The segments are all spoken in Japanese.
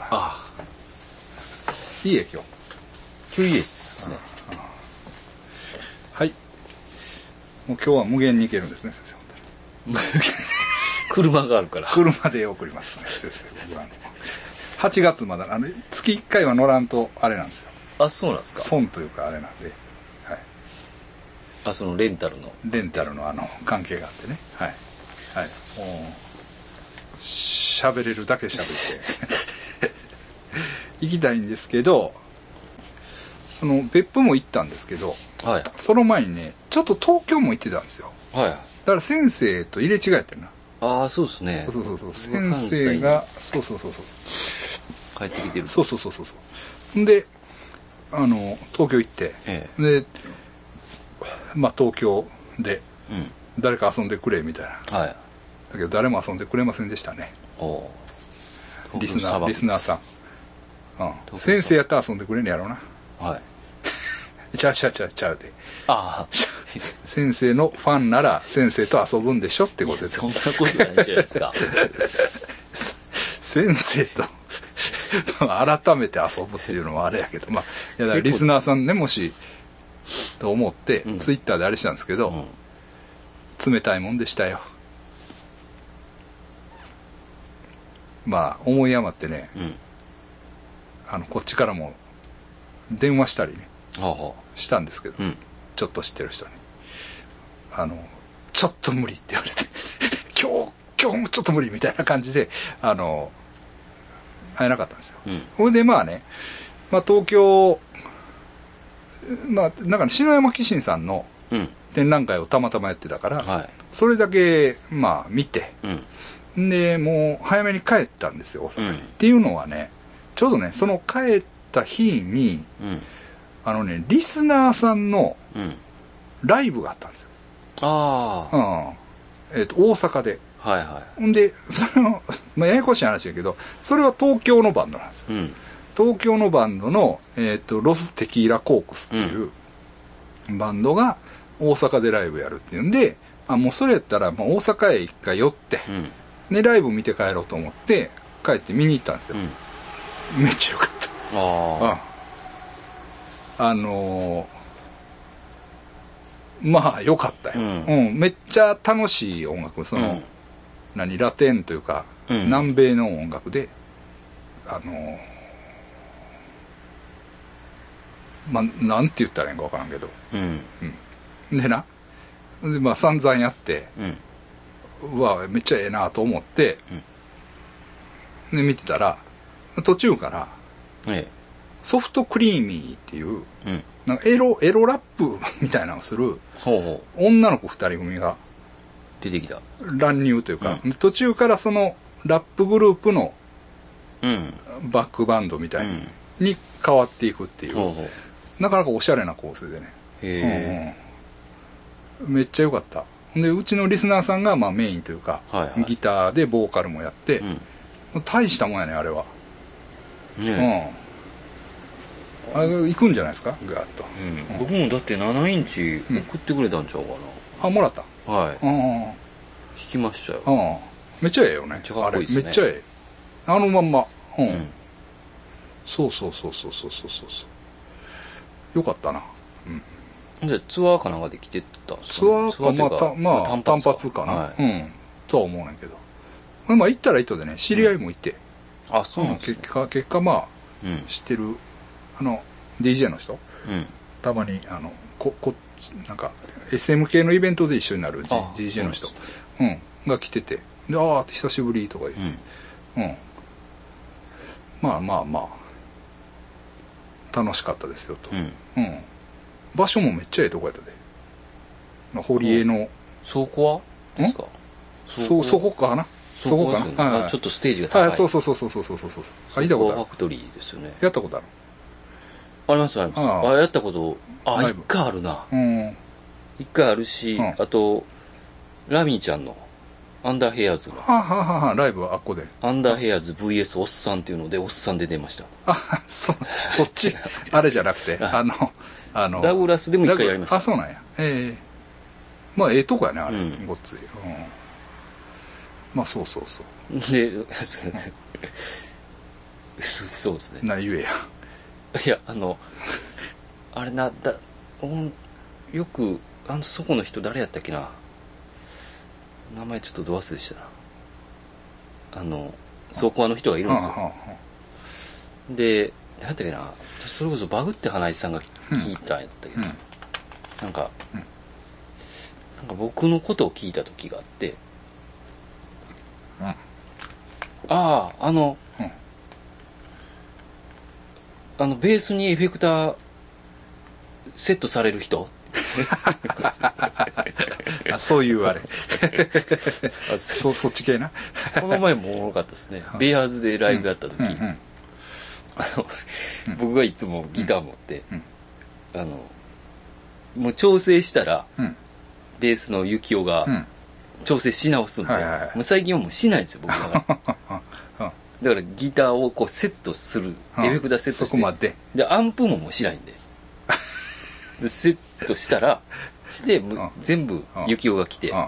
から。あいいえ今日。今日いいですね。はい。もう今日は無限に行けるんですね先生。車があるから。車で送りますね先生。僕はね。8月まだあの月1回は乗らんとあれなんですよ。あそうなんですか。損というかあれなんで、はい、あそのレンタルの。レンタルのあの関係があってね。はい。はい。もう喋れるだけ喋って行きたいんですけどその別府も行ったんですけどはい。その前にねちょっと東京も行ってたんですよ。はい。だから先生と入れ違えてるな。ああそうですね。そうそうそう僕先生がそうそうそうそう。帰ってきてる。そうそうそうそうそう。であの東京行って。えでまあ東京でえうん。誰か遊んでくれみたいな。はい。だけど誰も遊んでくれませんでしたね。おおリスナーリスナーさん、うん、先生やったら遊んでくれんねやろな。はい。ちゃうちゃうちゃうちゃうで。ああ。先生のファンなら先生と遊ぶんでしょってことです。そんなことないじゃないですか。先生と改めて遊ぶっていうのもあれやけどまあいやだからリスナーさんねもしと思って、うん。ツイッターであれしたんですけど、うん。冷たいもんでしたよ。まあ思い余ってねうんあのこっちからも電話したりねしたんですけど、あうん。ちょっと知ってる人に。あのちょっと無理って言われて 今日今日もちょっと無理みたいな感じであの会えなかったんですよ。うん。でまあね、まあ、東京まあなんかね篠山紀信さんのうん。展覧会をたまたまやってたから、はい。それだけまあ見てうん。でもう早めに帰ったんですよ大阪に、うん。っていうのはねちょうどねその帰った日にうん。あのねリスナーさんのうん。ライブがあったんですよ、あうん。えっと大阪で。あはいはほんでその、まあ、ややこしい話だけどそれは東京のバンドなんですよ。いうん。東京のバンドの、えっとロス・テキーラ・コークスっていうバンドが大阪でライブやるっていうんであもうそれやったらもう大阪へ一回寄ってうん。でライブ見て帰ろうと思って帰って見に行ったんですよ、うんめっちゃよかった。あうん。あのーまあよかったよ、ううん。んめっちゃ楽しい音楽。その、うん。何？ラテンというか、うん。南米の音楽であのーまあなんて言ったらいいんか分からんけど。あうん。でなでまあ散々やってうん。うわめっちゃええなと思って、で見てたら途中からえソフトクリーミーっていうえうん。なんかエロエロラップ みたいなのをするほうほう。女の子二人組が出てきた。乱入というか、途中からそのラップグループのうん。バックバンドみたいに,、に変わっていくっていう。ほうほう。なかなかおしゃれな構成でね、へうんうんめっちゃ良かった。でうちのリスナーさんがまあメインというか、はいはい。ギターでボーカルもやってえ、うん。大したもんやねあれは、ねうん。あれ行くんじゃないですか？ガーッと、うん。僕もだって7インチ送ってくれたんちゃうかあもらった？なはい。うんうんきましたよ。うん。めっちゃええよね。ちゃかっこいいですね。あれめっちゃええ。あのまんま。うん、うん。そうそうそうそうそうそうそう。そうよかったな。でツアーかなんかで来てたツアーかまあたまあ単発かな、はい。うん。とは思うねんけど。まあ行ったら行ったでね。知り合いもいて、あそうなんですね。結果結果まあうん。知ってるあの DJ の人。うん。たまにあのここなんか SM 系のイベントで一緒になる、DJ の人。そううん。が来てて。でああ久しぶりとか言って、うん。うん。まあまあまあ。楽しかったですよと、うん。うん。場所もめっちゃええとこやったで。まあ堀江の。倉庫はですか？そそこかな？そこか。なはい。ちょっとステージが高い。はいそうそうそうそうそうそうそうそう。あ見たことある。ファクトリーですよね。やったことある。ありますあります。あやったこと。あ一回あるな。うん。一回あるしうん。あとラミーちゃんのアンダーヘアーズの。はあ、はあはライブはあっこで。アンダーヘアーズ VS おっさんっていうのでおっさんで出ました。あそそっちあれじゃなくてあのあのダグラスでも一回やりました。あそうなんや。ええ。まあええとこやねあれ、うん。ごっつい、うん、まあそうそうそう。でそそうですね。な言えや。いやあのあれなだよくあのそこの人誰やったっけな。名前ちょっとど忘れしたな。あの走行の人がいるんですよ。はあはで何やったっけな。それこそバグって花井さんが聞いたんやったけど、あはなんか、うんなんか僕のことを聞いた時があってうん。うんあああの、うん。あのベースにエフェクターセットされる人？あそういうあれ。あそそっち系な？この前もおもろかったですね。ベアーズでライブやった時、うんうんあの僕がいつもギター持って、うん。あのもう調整したらうん。ベースの幸男がうん調整し直すんで、はいはい。はいもう最近はもうしないんですよ僕は。う んだからギターをこうセットする、うん。エフェクターセットそして。こまで。でアンプももうしないんで。でセットしたらして、もううん。全部幸男が来てうん。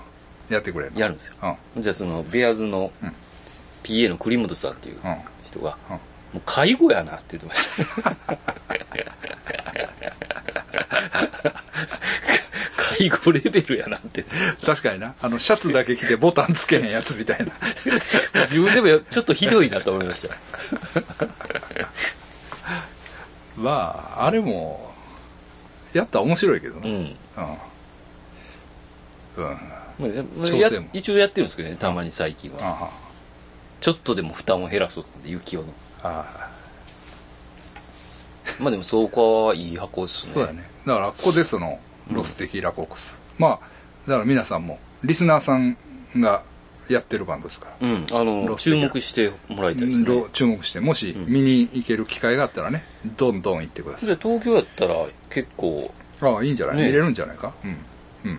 やってくれるやるんですよ。うん。じゃあそのベアーズのうん。PA の栗本さんっていううん。人が、うん。もう介護やなって言ってました。介護レベルやなって。確かになあのシャツだけ着てボタンつけへんやつみたいな自分でもちょっとひどいなと思いました。まああれもやったら面白いけどなうん。うんや一応やってるんですけどね、たまに最近は。あちょっとでも負担を減らそうと思って、雪男の。ああまあでも、そうかはいい箱ですね。そうだねだからここでそのロステキーラコークス、まあだから皆さんもリスナーさんがやってるバンドですから。うん。あの、注目してもらいたいですね。ろ。注目してもし見に行ける機会があったらねどんどん行ってください。で東京やったら結構、ああいいんじゃない、ね。見れるんじゃないか？うん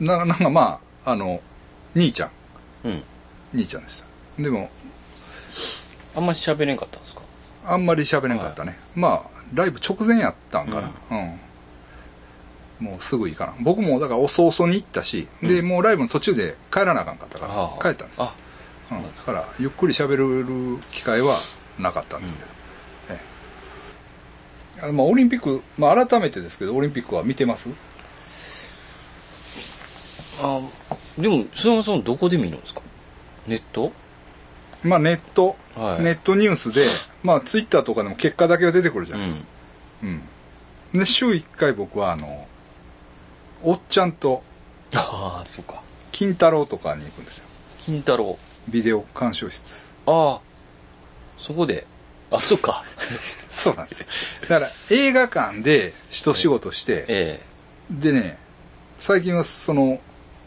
うん。ななんかまああの兄ちゃん。うん。兄ちゃんでした。でもあんまし喋れんかったんですか？あんまり喋れんかったね、まあライブ直前やったんかな。うん、もうすぐ行かな。僕もだから遅々に行ったし、でもうライブの途中で帰らなあかんかったから帰ったんですあ、うん、だからゆっくり喋る機会はなかったんですけど、ええ。あまあ、オリンピック、まあ、改めてですけどオリンピックは見てます？あでも、菅山さんどこで見るんですか？ネット？まあネット、はい。ネットニュースでまあツイッターとかでも結果だけは出てくるじゃないですか、うん。で週1回僕はあのおっちゃんとああ、そうか。金太郎とかに行くんですよ金太郎。ビデオ鑑賞室ああ、そこで。あ、そっか。そうなんですよだから映画館で一仕事して、えでね最近はその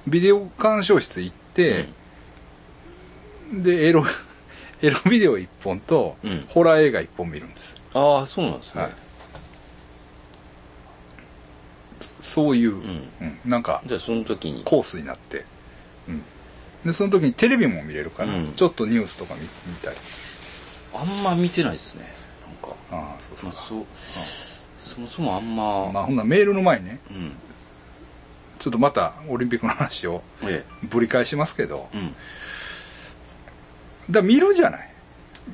ビデオ鑑賞室行っえて、でエロエロビデオ1本と、うんホラー映画1本見るんですああ、そうなんですね。はいそそういう、ん。うんなんかじゃあ、その時に。コースになって、うん、でその時にテレビも見れるから、うん。ちょっとニュースとか見見たり。あんま見てないですね。なんか。ああそうそう。まあ、そう、そもそもあんま、まあほんならメールの前にね。うん。ちょっとまたオリンピックの話をえぶり返しますけど。え。うん。だ見るじゃない、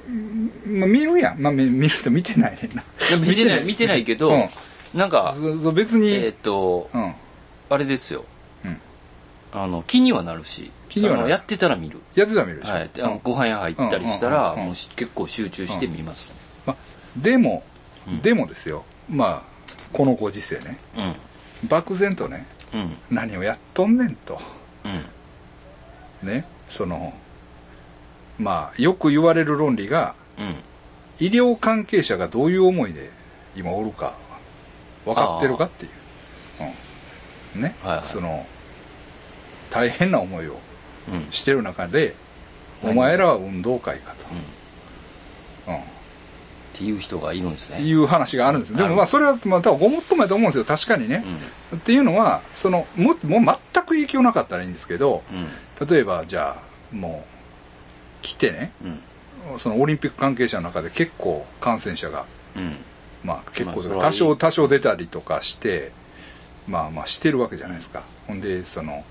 うんまあ、見るやん、まあ、見見ると見てないねんな。見てない、見てないけど、うんなんか、別に、えっ、と、うんあれですよ。うんあの、気にはなるし。気にはやってたら見る。やってたら見るでしょ、はい。であのうんご飯屋入ったりしたら、結構集中して見ます。まあ、でも、うんでもですよまあこのご時世ねうん。漠然とねうん。何をやっとんねんとうん。ねそのまあよく言われる論理がうん。医療関係者がどういう思いで今おるか分かってるかっていう、うん、ね、はいはいその大変な思いをうん。してる中で何お前らは運動会かうん。っと、ていう人がいるんですうん、ね。いう話があるんですでもまあそれはまあ多分ごもっともやと思うんですよ確かにね、っていうのはそのももう全く影響なかったらいいんですけどうん。うん。例えばじゃあもう来てねうん。そのオリンピック関係者の中で結構感染者がうん。まあ結構多少多少出たりとかしてまあまあしてるわけじゃないですか、ほんでその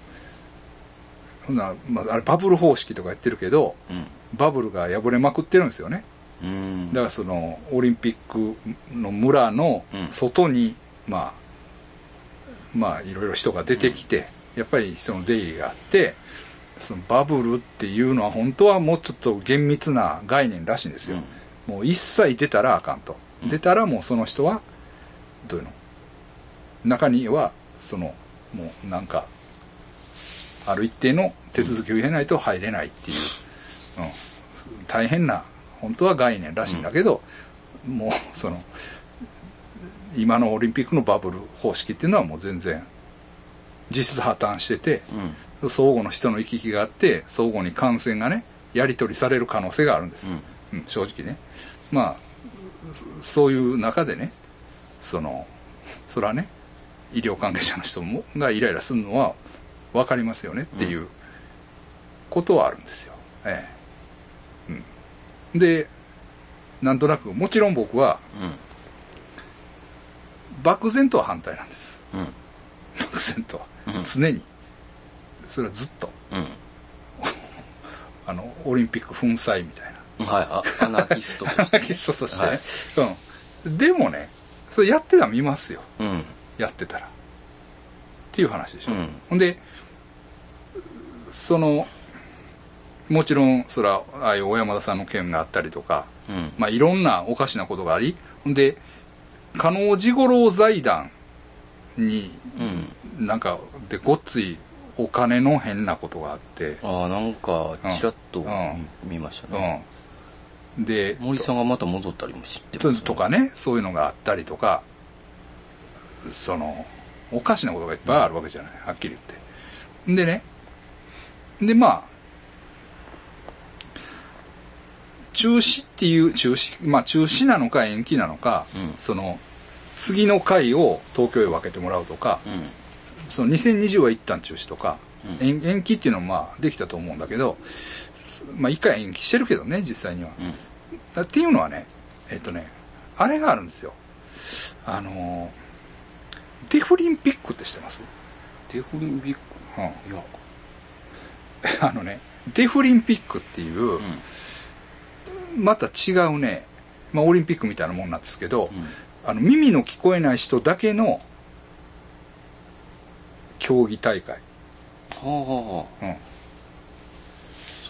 ほんなら、まあ、あれバブル方式とかやってるけどうん。バブルが破れまくってるんですよね。うん。だからそのオリンピックの村のうん。外に、まあまあいろいろ人が出てきて、やっぱり人の出入りがあってそのバブルっていうのは本当はもうちょっと厳密な概念らしいんですよ、もう一切出たらあかんと、うん出たらもうその人はどういうの？中にはそのもうなんかある一定の手続きを経ないと入れないっていう、うん、大変な本当は概念らしいんだけど、もうその今のオリンピックのバブル方式っていうのはもう全然実質破綻しててうん。相互の人の行き来があって相互に感染がねやり取りされる可能性があるんです、うん正直ね。まあそそういう中でねそのそれはね医療関係者の人もがイライラするのは分かりますよねっていうことはあるんですよ、ええ。うん、でなんとなくもちろん僕は漠然とは反対なんです。うんうん。漠然とは、うん。常に。それはずっと。うん。あのオリンピック粉砕みたいなはいあアナキスト。とアしてナキストとして。ね、はい。うん、でもねそれやってたら見ますよ。うん。やってたら。っていう話でしょ、うん。ほんでそのもちろんそれはああいう小山田さんの件があったりとか、うん。まあ、いろんなおかしなことがありほんで加納治五郎財団にうん。なんかでごっついお金の変なことがあって、ああなんかちらっとうん。見ましたね。うん、で森さんがまた戻ったりも知ってます？ねとかねそういうのがあったりとかそのおかしなことがいっぱいあるわけじゃないはっきり言って。でねでまあ中止っていう中止まあ中止なのか延期なのか、うん。その次の回を東京へ分けてもらうとか、うん。その2020は一旦中止とか、うん。延延期っていうのもまあできたと思うんだけどまあ一回延期してるけどね実際には、うんっていうのはねえっとねあれがあるんですよ。あのデフリンピックって知ってます、デフリンピック？うん、いや。あのねデフリンピックっていう、うん。また違うね、まあ、オリンピックみたいなもんなんですけど、うん。あの耳の聞こえない人だけの競技大会、はあはあ。うん。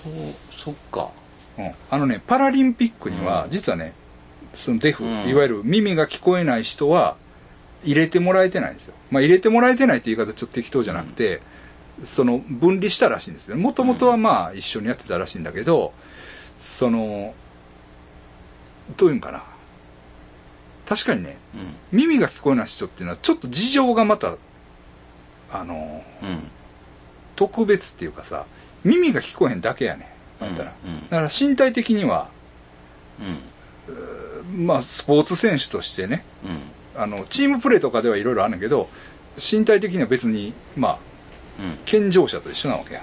そうそっかうん、あのねパラリンピックには、うん。実はねそのデフ、うん。いわゆる耳が聞こえない人は入れてもらえてないんですよ、まあ、入れてもらえてないって言い方ちょっと適当じゃなくて、その分離したらしいんですよもともとはまあ一緒にやってたらしいんだけどそのどういうんかな。確かにねうん。耳が聞こえない人っていうのはちょっと事情がまたあのうん。特別っていうかさ耳が聞こえへんだけやねんあんたら、うん。うんだから身体的にはうん。まあスポーツ選手としてねうん。あのチームプレーとかではいろいろあるんだけど身体的には別にまあうん。健常者と一緒なわけや。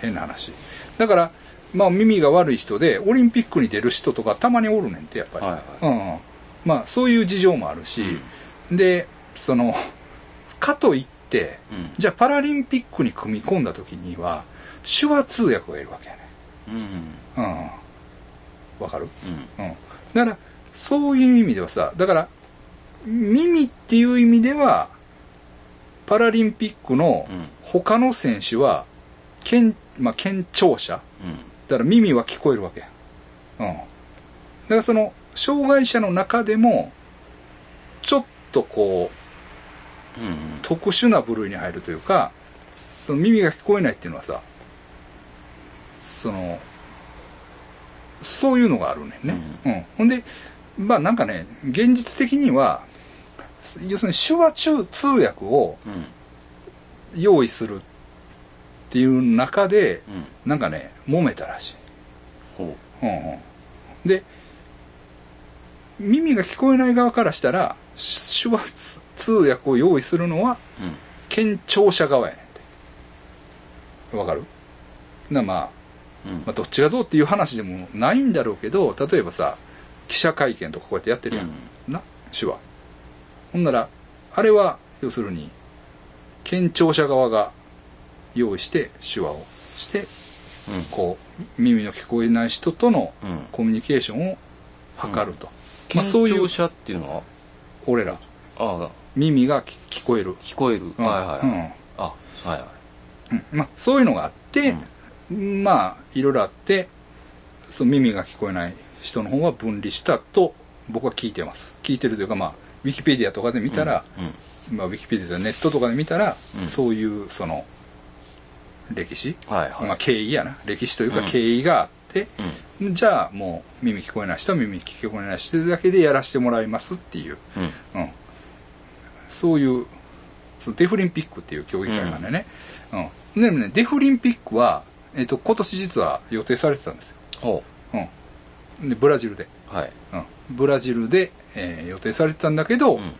変な話。だからまあ耳が悪い人でオリンピックに出る人とかたまにおるねんってやっぱり、はいはい。うんうん、まあそういう事情もあるし、でそのかといってうん。じゃあパラリンピックに組み込んだ時には手話通訳がいるわけやねうん。うん。わかる？うん。うん。だからそういう意味ではさだから耳っていう意味ではパラリンピックのうん。他の選手は健,、まあ、健聴者。うん。だから耳は聞こえるわけや。うん。だからその障害者の中でもちょっとこううん。特殊な部類に入るというかその耳が聞こえないっていうのはさそのそういうのがあるねんね、うん。ほんでまあなんかね現実的には要するに手話中通訳をうん。用意するっていう中でうん。なんかね揉めたらしい、ほう。んうん、で耳が聞こえない側からしたら手話通訳を用意するのはううん。県庁者側やねんって。わかる？なまあ、うんまあどっちがどうっていう話でもないんだろうけど例えばさ記者会見とかこうやってやってるやん、な手話。ほんならあれは要するに県庁者側が用意して手話をしてうん。こう耳の聞こえない人とのうん。コミュニケーションを測ると、ま健あ、そういう聴者っていうのは？俺ら。ああ。耳が聞聞こえる、聞こえる、うん。はいはい、うん。あはいはい。うん。まあ、そういうのがあって、まあいろいろあってその耳が聞こえない人の方は分離したと僕は聞いてます。聞いてるというかまあウィキペディアとかで見たら、うんまあ、ウィキペディアネットとかで見たら、うん。そういうその歴史、はいはい、まあ、経緯やな。歴史というかうん。経緯があって、うん。じゃあもう耳聞こえない人は耳聞こえない人だけでやらせてもらいますっていう、うん。うん、そういうそのデフリンピックっていう競技会なんでね、うん。でもねデフリンピックは、えっと今年実は予定されてたんですよ、ほう。ん、でブラジルで、うはい。うん、ブラジルで、えー予定されてたんだけど、うん。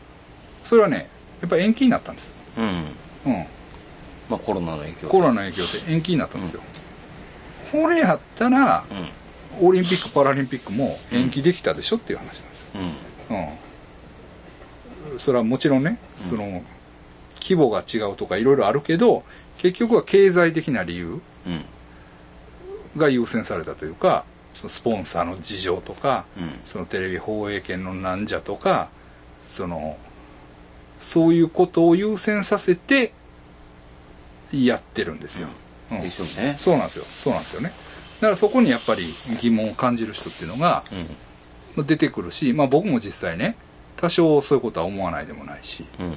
それはねやっぱ延期になったんです、うん。うん、まあコロナの影響で。コロナの影響で延期になったんですよ、これやったらうん。オリンピック・パラリンピックも延期できたでしょっていう話なんです、うん。うん、それはもちろんね、その規模が違うとかいろいろあるけど結局は経済的な理由うんが優先されたというかそのスポンサーの事情とか、うん。そのテレビ放映権のなんじゃとかそのそういうことを優先させてやってるんですよ、うん。でしょうね。そうなんですよ。そうなんですよね。だからそこにやっぱり疑問を感じる人っていうのがう出てくるし、まあ、僕も実際ね多少そういうことは思わないでもないしん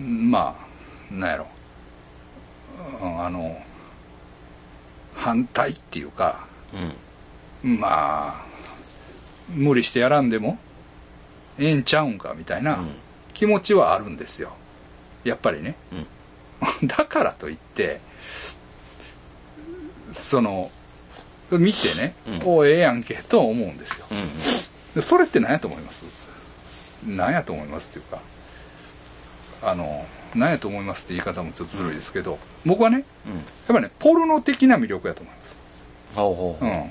うん。まあなんやろ。うんあの反対っていうかうん。まあ無理してやらんでもええんちゃうんかみたいな気持ちはあるんですよ。やっぱりね。うん。だからといってその見てね、うん。おええやんけとは思うんですよ。うんうん。でそれって何やと思います？何やと思いますっていうかあの何やと思いますって言い方もちょっとずるいですけど、僕はねやっうんぱねポルノ的な魅力やと思います、ほうほうほう。うん、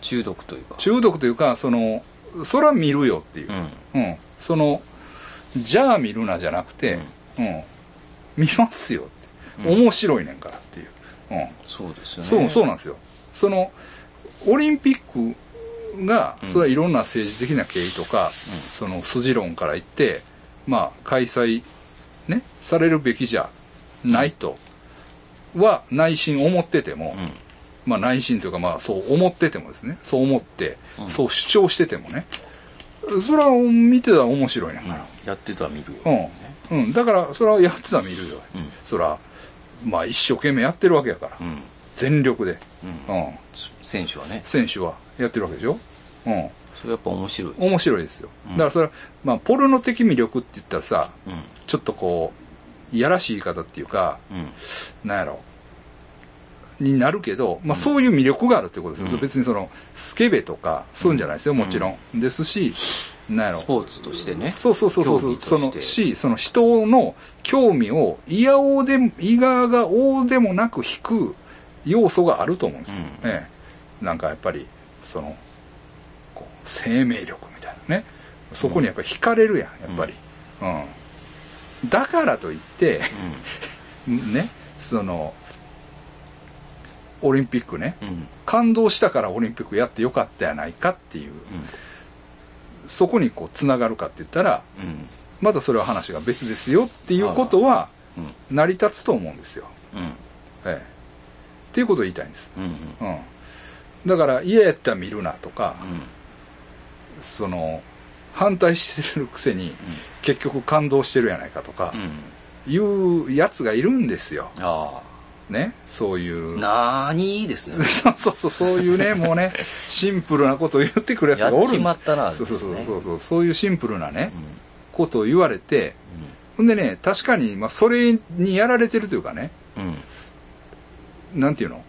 中毒というか。中毒というかそのそら見るよっていう。う、ん。うん。そのじゃあ見るなじゃなくて、うん。見ますよって、うん。面白いねんからっていう、うん。そうですよね。そうそうなんですよ。そのオリンピックがうん。それはいろんな政治的な経緯とか、その筋論から言ってまあ開催ねされるべきじゃないとは内心思ってても、うん。まあ内心というかまあそう思っててもですねそう思って、うん。そう主張しててもねそれは見てたら面白いねんうん。から、やってたら見るようん、うん、だからそれはやってたら見るよ、うん。それはまあ一生懸命やってるわけやから、うん。全力で、うん。うん、選手はね。選手はやってるわけでしょ、うん、それやっぱ面白い面白いですよ、うん。だからそれは、まあ、ポルノ的魅力って言ったらさうん。ちょっとこういやらしい言い方っていうかうん。なんやろ。になるけど、まあ、そういう魅力があるってことですよ、うん。別にそのスケベとかそういうんじゃないですよ。もちろん、ですしなんやろ。スポーツとしてね。そうそうそうそうそのしその人の興味をいやおうでもいががおうでもなく引く要素があると思うんですよ、うん。ええ、なんかやっぱりその生命力みたいなね。そこにやっぱり惹かれるやんやっぱり、うん。だからといって ねそのオリンピックね。うん。うん感動したからオリンピックやってよかったやないかっていう。そこにこうつながるかって言ったらうん。まだそれは話が別ですよっていうことはうん。成り立つと思うんですよ。うん。ええ。っていうことを言いたいんです。うんうん。うん。だから嫌やったら見るなとか、うんその反対してるくせに結局感動してるやないかとかうん。いうやつがいるんですよ。あね。そういう。あなーにーですね。そうそうそう、そういうね、もうね、シンプルなことを言ってくるやつがおるんです。やっちまったなそうそうそうそうそう、そういうシンプルなね、うん。ことを言われて、ほんでね、確かに、まあ、それにやられてるというかね、うんうん。なんていうの？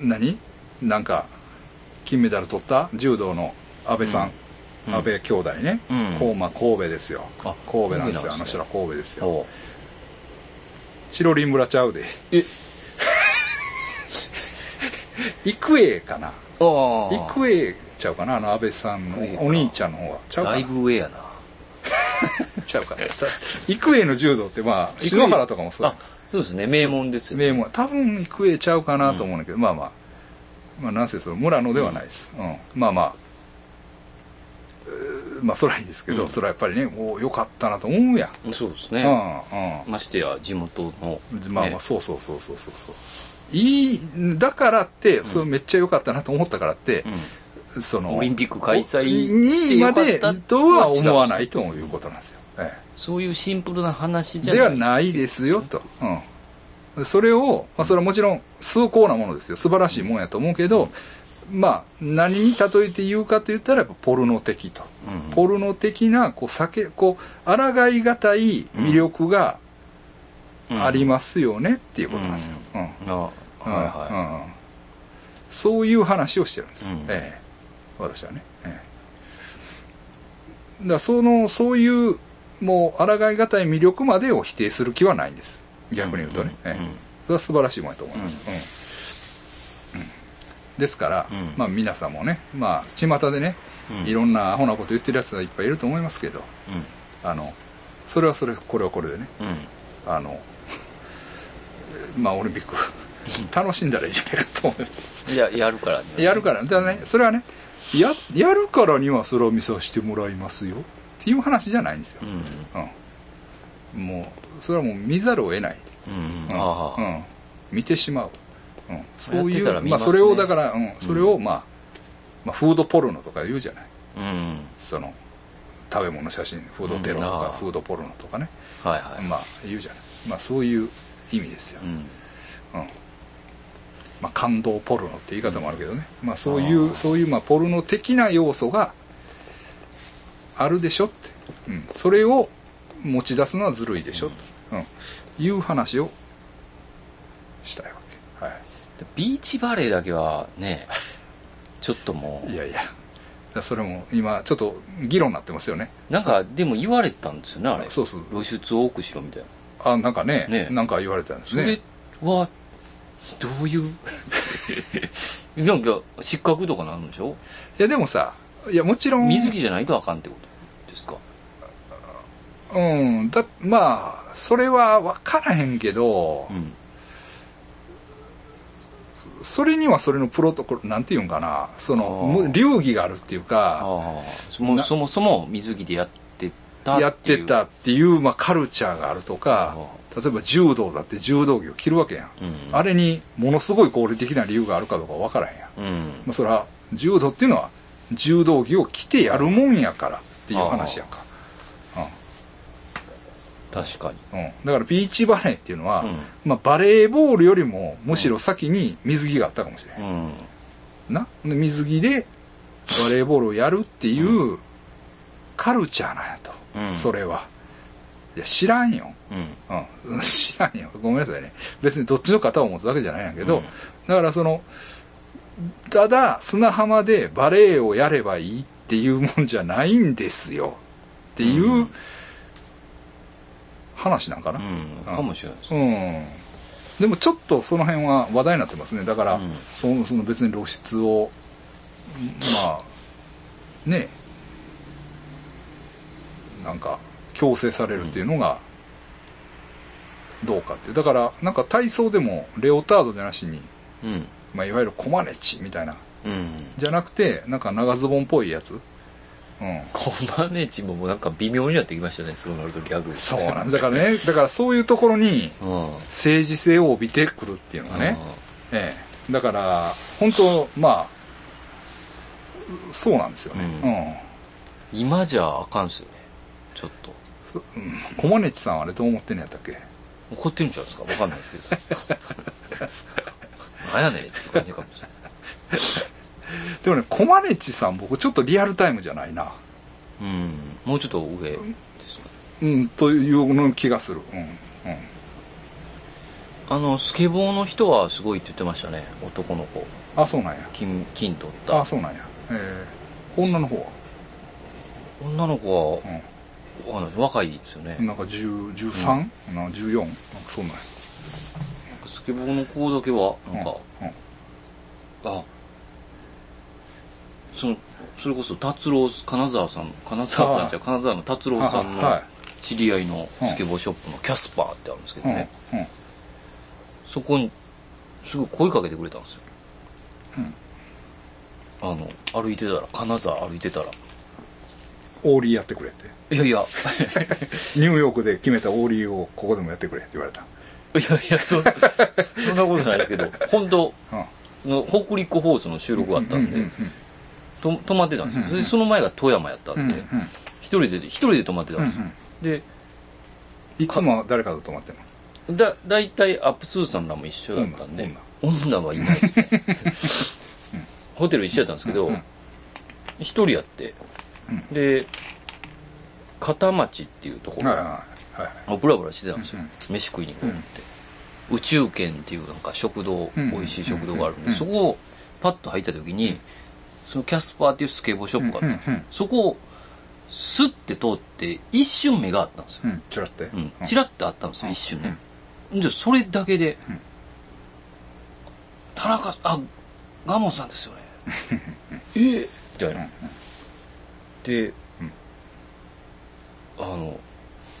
何？なんか、金メダル取った柔道の安倍さん、うん。安倍兄弟ね、うん。神戸ですよ。あ神戸なんですよ、あの人ら神戸ですよ。ほチロリン村ちゃうで。うえ。育英かな。ああ。育英ちゃうかなあの安倍さんの。お兄ちゃんの方は。ちゃうかな。だいぶ上やな。ちゃうかな。育英の柔道ってまあ篠原とかもそうあそうですね。名門ですよね。名門。多分育英ちゃうかなと思うんだけど、まあまあまあなんせその村野ではないです、うん。まあまあ。まあそれはいいですけど、うん。それはやっぱりねおよかったなと思うや。ん、そうですね、うんうん。ましてや地元の、まあまね。あそうそうそうそうそうそう。いいだからって、それめっちゃ良かったなと思ったからって、そのオリンピック開催にまでとは思わないということなんですよ、えそういうシンプルな話じえ、でゃない。はないですよと、うん、それを、まあ、それはもちろん崇高なものですよ。素晴らしいもんやと思うけど、まあ何に例えて言うかと言ったらやっぱポルノ的と、うんポルノ的なこう酒こう抗いがたい魅力がありますよねっていうことなんですよ、うん。あはいはうん。うん。そういう話をしてるんです、うん。ええ。私はね、ええ。だからそのそういうもう抗いがたい魅力までを否定する気はないんです逆に言うとね、うん。ええ。それは素晴らしいものだと思います、ですから、うん。まあ皆さんもねまあ巷でね、うん。いろんなアホなこと言ってるやつがいっぱいいると思いますけどあのそれはそれこれはこれでねあの まあオリンピック楽しんだらいいじゃないかと思います。いややるからね。やるから。だからねそれはねややるからにはそれを見させてもらいますよっていう話じゃないんですよ。う、ん。うん。もうそれはもう見ざるを得ない、うん。うん。うん。見てしまう、うん、そういうますね。まあそれをだから、うん、それを、まあ、まあフードポルノとか言うじゃない。うん。その食べ物写真フードテロとか、フードポルノとかね。はいはい。まあ言うじゃない。まあそういう意味ですよ、うん。うん。まあ、感動ポルノって言い方もあるけどね、まあ、そういうそういうまあポルノ的な要素があるでしょって、うん、それを持ち出すのはずるいでしょと、うん。いう話をしたいわけ、はビーチバレーだけはね ちょっともい、いやいや。それも今ちょっと議論になってますよね。うなんかでも言われたんですよねあれ。そうそう。露出を多くしろみたいな。あなんかねね。なんか言われたんですそれねはどういう？なんか失格とかなるんでしょ？いやでもさいやもちろん。水着じゃないとあかんってことですか？うん。だまあそれは分からへんけど、うん。それにはそれのプロトコルなんていうんかなその流儀があるっていうかそもなそもそも水着でやってたやってたっていう、まあ、カルチャーがあるとかあ例えば柔道だって柔道着を着るわけやん、うん。あれにものすごい合理的な理由があるかどうか分からへんやん、うん。まあ、それは柔道っていうのは柔道着を着てやるもんやからっていう話やんか、確かに。うん、だからビーチバレーっていうのは、うん。まあ、バレーボールよりもむしろ先に水着があったかもしれない、うん。な？で水着でバレーボールをやるっていうカルチャーなんやと、うん。それは。いや知らんよ、うん。うん、知らんよ。ごめんなさいね。別にどっちの肩を持つわけじゃないんやけど、うん。だからそのただ砂浜でバレーをやればいいっていうもんじゃないんですよ。っていううん話なんかな、うんかもしれないです。うん。でもちょっとその辺は話題になってますね。だから、うん。そのその別に露出をまあね。なんか強制されるっていうのがどうかってだからなんか体操でもレオタードじゃなしに、うん。まあ、いわゆるコマネチみたいな。うん。じゃなくてなんか長ズボンっぽいやつ。うんコマネチももうなんか微妙になってきましたねそうなるとギャグそうなんだからね だからそういうところにうん。政治性を帯びてくるっていうのがね、ええ、だから本当まあそうなんですよね、ううん。ん今じゃあかんっすよね。ちょっと。コマネチさんはあれどう思ってんのやったっけ？怒ってるんちゃうんですか？わかんないですけど。なんやねんって感じかもしれないですでもねコマネチさん僕ちょっとリアルタイムじゃないな。うん。もうちょっと上ですかうんというの気がする。うんうん。あのスケボーの人はすごいって言ってましたね。男の子。あそうなんや。金金取った。あそうなんや。ええ女の方は？女の子はうあの若いですよね。んなんか10 13、な14なんかそうなんや。スケボーの子だけはなんか、うんうん。あそのそれこそ達郎金沢さん金沢さんじゃ金沢の達郎さんのは知り合いのスケボーショップのキャスパーってあるんですけどね、うん。うん。そこにすごい声かけてくれたんですよ、うん。あの歩いてたら金沢歩いてたら。オーリーやってくれって。いやいや。ニューヨークで決めたオーリーをここでもやってくれって言われた。いやいやそそんなことないですけど本当うん。の北陸放送の収録があったんで、うんうんと泊まってたんですよ、それでその前が富山やったんで、うんうん。一人で一人で泊まってたんですよ、でいつも誰かと泊まってんの？だ大体アップスーさんらも一緒だったんで女。はいないですね。ホテル一緒やったんですけどうんうん。一、人やって、で片町っていうところ、はいはいはい。ブラブラしてたんですよ、うん飯食いに行こうって、宇宙圏っていうなんか食堂、うん美味しい食堂があるんで、うん。そこをパッと入った時に、そのキャスパーっていうスケボーショップがあって、うんうんそこをスッて通って一瞬目があったんですよ、うんちらって。うん、チラッとあったんですよ、一瞬ね、でそれだけで、うん。田中あガモンさんですよね。え？えみたいな、で、うん。あの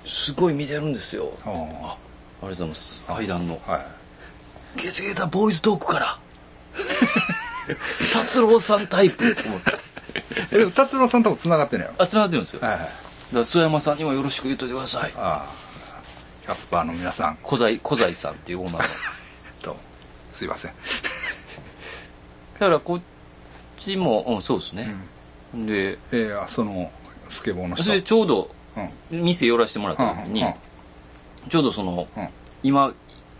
すごい見てるんですよ。あああありがとうございます。階段の。はいゲツゲタボーイズトークから 達郎さんタイプ。と思ってえでも達郎さんとも繋がってんのよあつながってるんですよ。だはいはい。から須山さんにもよろしく言っといてください。ああ。キャスパーの皆さん。小材小材さんっていうオーナー。のとすいません。だからこっちも、うん、そうですね、でえー、そのスケボーの人。それでちょうどうん。店寄らせてもらった時に、うんうんちょうどその、うん。今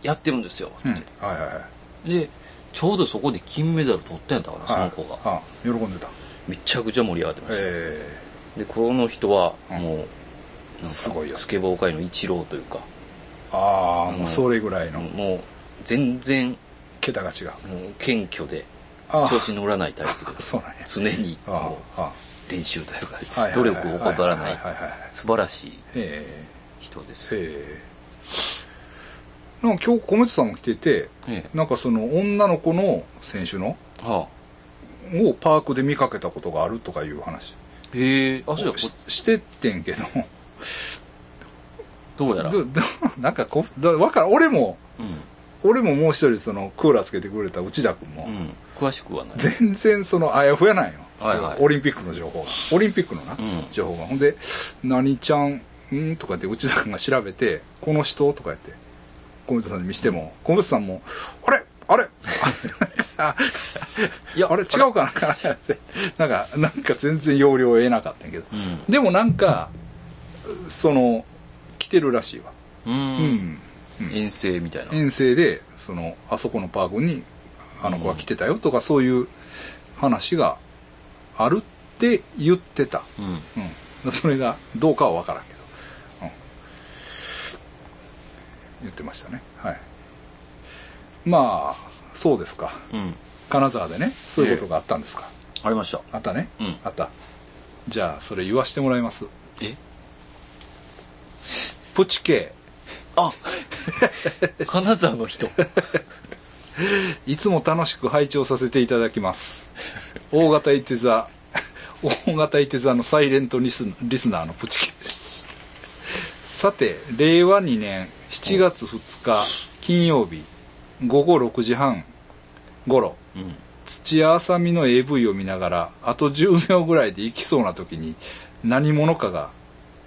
やってるんですよ。って、うん。はいはいはい。でちょうどそこで金メダル取ったんやったかな、その子が。喜んでた。めちゃくちゃ盛り上がってました、え。でこの人はうん。もうなんかすごいよ。スケボー界の一郎というか。ー、ああうん。もうそれぐらいの。もう全然桁が違う。もう謙虚でああ。調子乗らないタイプで そうなんや。常にあこう練習というあか努力を怠らないはいはいはいはい素晴らしいえ人です、えええなんか今日米津さんも来ててえなんかその女の子の選手のえはあ。をパークで見かけたことがあるとかいう話。へえあそうや。こししてってんけど。どうやら。なんかこだわからん。俺もうん。俺ももう一人そのクーラーつけてくれた内田君も、うん。詳しくはない。全然そのあやふやなんよ、はいはい。オリンピックの情報が。オリンピックのな、うん。情報が。ほんで「何ちゃんん?」とかって内田君が調べて「この人?」とか言って小水さんに見しても小水さんも「あれ？あれ？あいやあれ？違うかな?」ってなんかなんか全然要領を得なかったんやけど、うん。でもなんかその来てるらしいわ。ううん。ん、遠征みたいな。遠征でそのあそこのパークにあの子が来てたよとか、そういう話があるって言ってた、うん。うん、それがどうかは分からん、言ってましたね。はい。まあそうですか。うん。金沢でねそういうことがあったんですか、ありました。あったね、うん。あった。じゃあそれ言わしてもらいます。え？プチ系あ。金沢の人。いつも楽しく拝聴させていただきます。大型いて座、大型いて座のサイレントリスリスナーのプチキです。さて、令和2年7月2日金曜日午後6時半頃、うん土屋あさみの AV を見ながら、あと10秒ぐらいで行きそうな時に、何者かが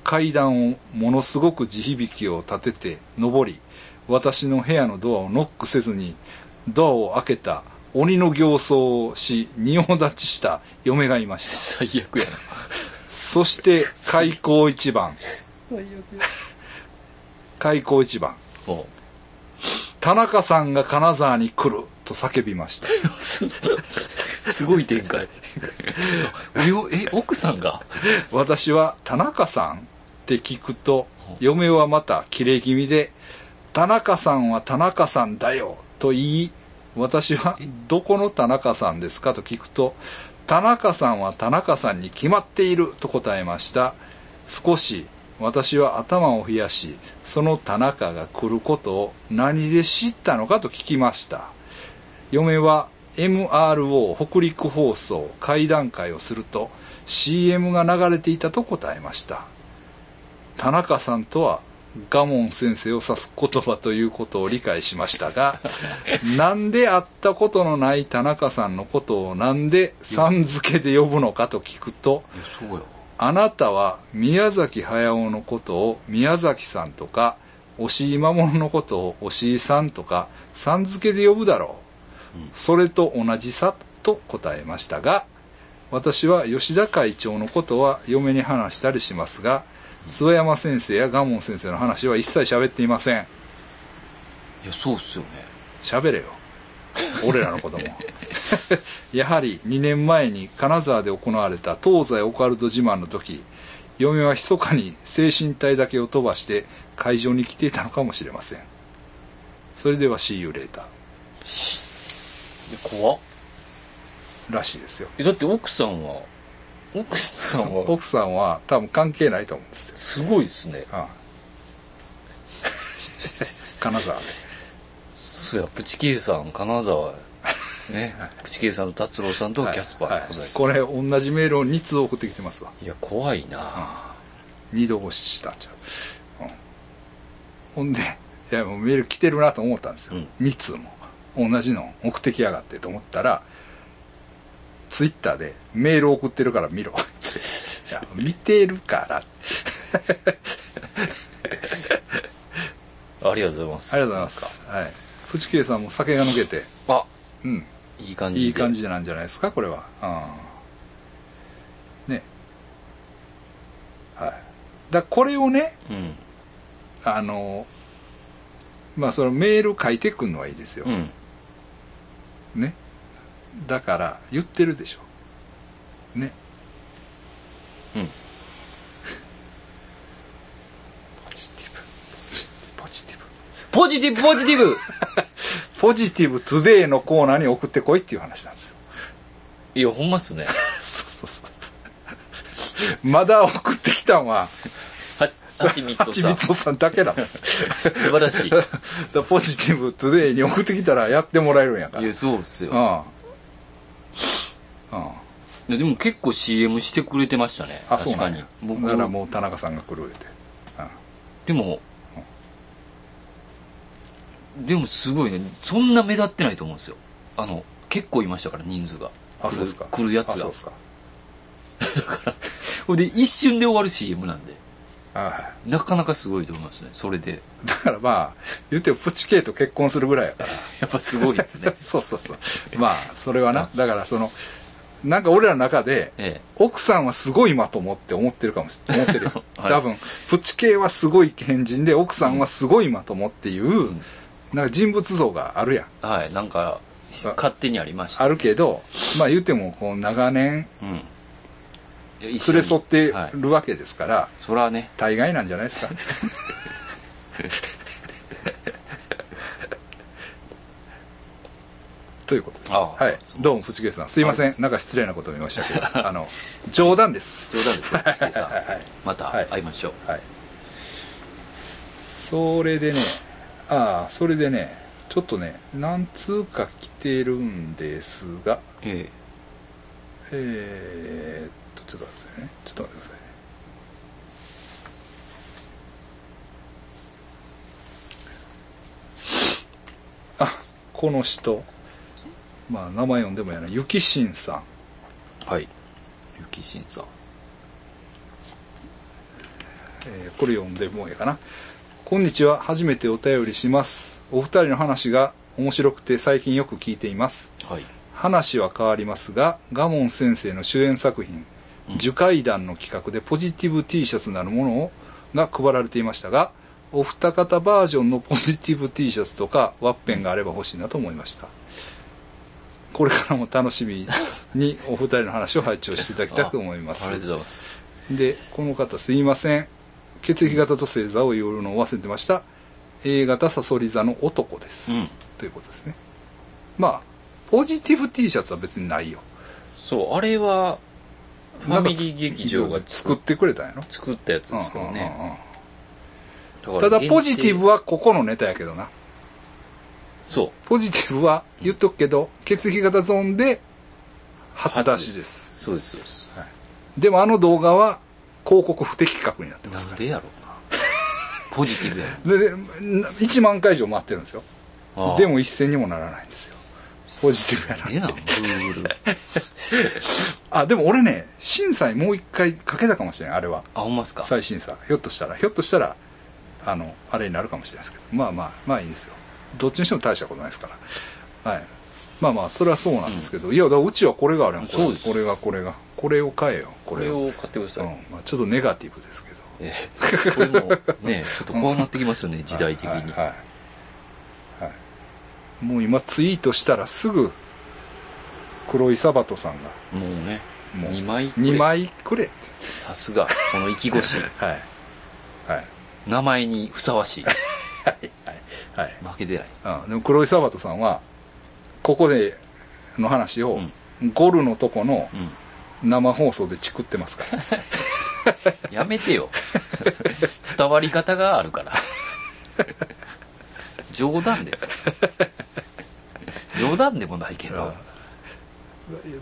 階段をものすごく地響きを立てて登り、私の部屋のドアをノックせずに、ドアを開けた鬼の形相をし、仁王立ちした嫁がいました。最悪やなそして、開口一番。最悪開口一番。お。田中さんが金沢に来る。と叫びました。すごい展開。ええ奥さんが？私は田中さんって聞くと嫁はまたキレ気味で「田中さんは田中さんだよ」と言い私は「どこの田中さんですか?」と聞くと「田中さんは田中さんに決まっている」と答えました。少し私は頭を冷やしその田中が来ることを何で知ったのかと聞きました。嫁は MRO 北陸放送会談会をすると CM が流れていたと答えました。田中さんとはガモン先生を指す言葉ということを理解しましたが なんで会ったことのない田中さんのことをなんでさん付けで呼ぶのかと聞くとあなたは宮崎駿のことを宮崎さんとか押井守のことを押井さんとかさん付けで呼ぶだろう、うん。それと同じさと答えましたが私は吉田会長のことは嫁に話したりしますが諏訪山先生や蒲門先生の話は一切喋っていません。いやそうっすよね。喋れよ 俺らの子供。やはり2年前に金沢で行われた東西オカルト自慢の時嫁は密かに精神体だけを飛ばして会場に来ていたのかもしれません。それでは See you later 怖っ。らしいですよ。えだって奥さんは奥さんは？奥さんは多分関係ないと思うんですよ、すごいですね。ああ。金沢でそうやプチケイさん金沢ね。プチケイさんと達郎さんとキャスパーはいでございます、これ同じメールを2通送ってきてますわ。いや怖いな。二度星したんちゃう、うん。ほんでいやもうメール来てるなと思ったんですよ、うん。2通も。同じの送ってきやがってと思ったらツイッターでメール送ってるから見ろ。いや見てるから。ありがとうございます。ありがとうございます。はいプチケイさんも酒が抜けて。あ。うん。いい感じで。いい感じなんじゃないですかこれは。うんね。はい。だこれをねうん。あのまあそのメール書いてくんのはいいですよ、うん。ね。だから言ってるでしょ。ね。うんポジティブポジティブポジティブポジティブ。ポジティブトゥデイのコーナーに送ってこいっていう話なんですよ。いやほんまっすね。そうそうそう。まだ送ってきたんは。ははちみつさん。さんだけなんです。素晴らしい。だ ポジティブトゥデイに送ってきたらやってもらえるんやから。いやそうっすよ。うん。うん。いやでも結構 CM してくれてましたねあそう確かに僕だからもう田中さんが来る言うて、うんでもでもすごいね。そんな目立ってないと思うんですよ。あの結構いましたから人数が。来るあそうですか。来るやつが。あそうですか。ほんで一瞬で終わる CM なんで。はなかなかすごいと思いますね。それで。いだからまあ言うてもプチケイと結婚するぐらいやから。やっぱすごいですね。そうそうそう。まあそれはな。だからそのなんか俺らの中でええ。奥さんはすごいまともって思ってるかもしれない思ってるよ、はい。多分プチ系はすごい変人で奥さんはすごいまともっていう、なんか人物像があるやん。はいなんか勝手にありました。あるけどまあ言うてもこう長年うん。連れ添ってはいるわけですから、そらね。大概なんじゃないですか？ということです。ああはい。どうもプチケイさん。すいません、なんか失礼なことを言いましたけど。あの冗談です。冗談ですよ。岸井さん。はいはい。はい。またはい。会いましょう。はい。それでねああそれでねちょっとね何通か来てるんですがええ。ー、っとちょっと待ってくださいね。ちょっと待ってくださいね。あこの人。まあ名前読んでもやな。ゆきしんさん。えはい。ゆきしんさん。えーこれ読んでもうええかな。こんにちは。初めてお便りします。お二人の話が面白くて最近よく聞いています。はい話は変わりますが、ガモン先生の主演作品、うん樹海団の企画でポジティブ T シャツなるものをが配られていましたが、お二方バージョンのポジティブ T シャツとかワッペンがあれば欲しいなと思いました。これからも楽しみにお二人の話を拝聴していただきたく思います。あありがとうございますでこの方すいません血液型と星座を言うのを忘れてました。A 型サソリ座の男です、うん。ということですね。まあポジティブ T シャツは別にないよ。そうあれはファミリー劇場が作ってくれたんやろ？作ったやつですからね。うんうんうんだからただポジティブははここのネタやけどな。そう。ポジティブは言っとくけど血液型ゾーンで初出しです。そうですそうです。でもあの動画は広告不適格になってますなんでやろうな。ポジティブやろ。でで1万回以上回ってるんですよ。ああ。でも一銭にもならないんですよ。ポジティブやなええなグーグルあでも俺ね審査もう一回かけたかもしれないあれは。あほんまっすか。再審査ひょっとしたら。ひょっとしたらあのあれになるかもしれないですけど。まあまあまあいいですよ。どっちにしても大したことないですから。はいまあまあそれはそうなんですけど、いやだうちはこれがあるやんこれこれがこれが。これを買えよこれを。買ってください、うん。まあ、ちょっとネガティブですけど。ええ。これもね ちょっとこうなってきますよね時代的に、はいはいはい。はい。もう今ツイートしたらすぐ黒井サバトさんが。もうねもう2枚くれ。2枚くれさすがこの意気越しはい。はい。名前にふさわしい はいはい。負けてないです。うん、でも黒井サバトさんはここでの話を、ゴルのとこのうん。生放送でチクってますから。やめてよ。伝わり方があるから。冗談ですよ。冗談でもないけど。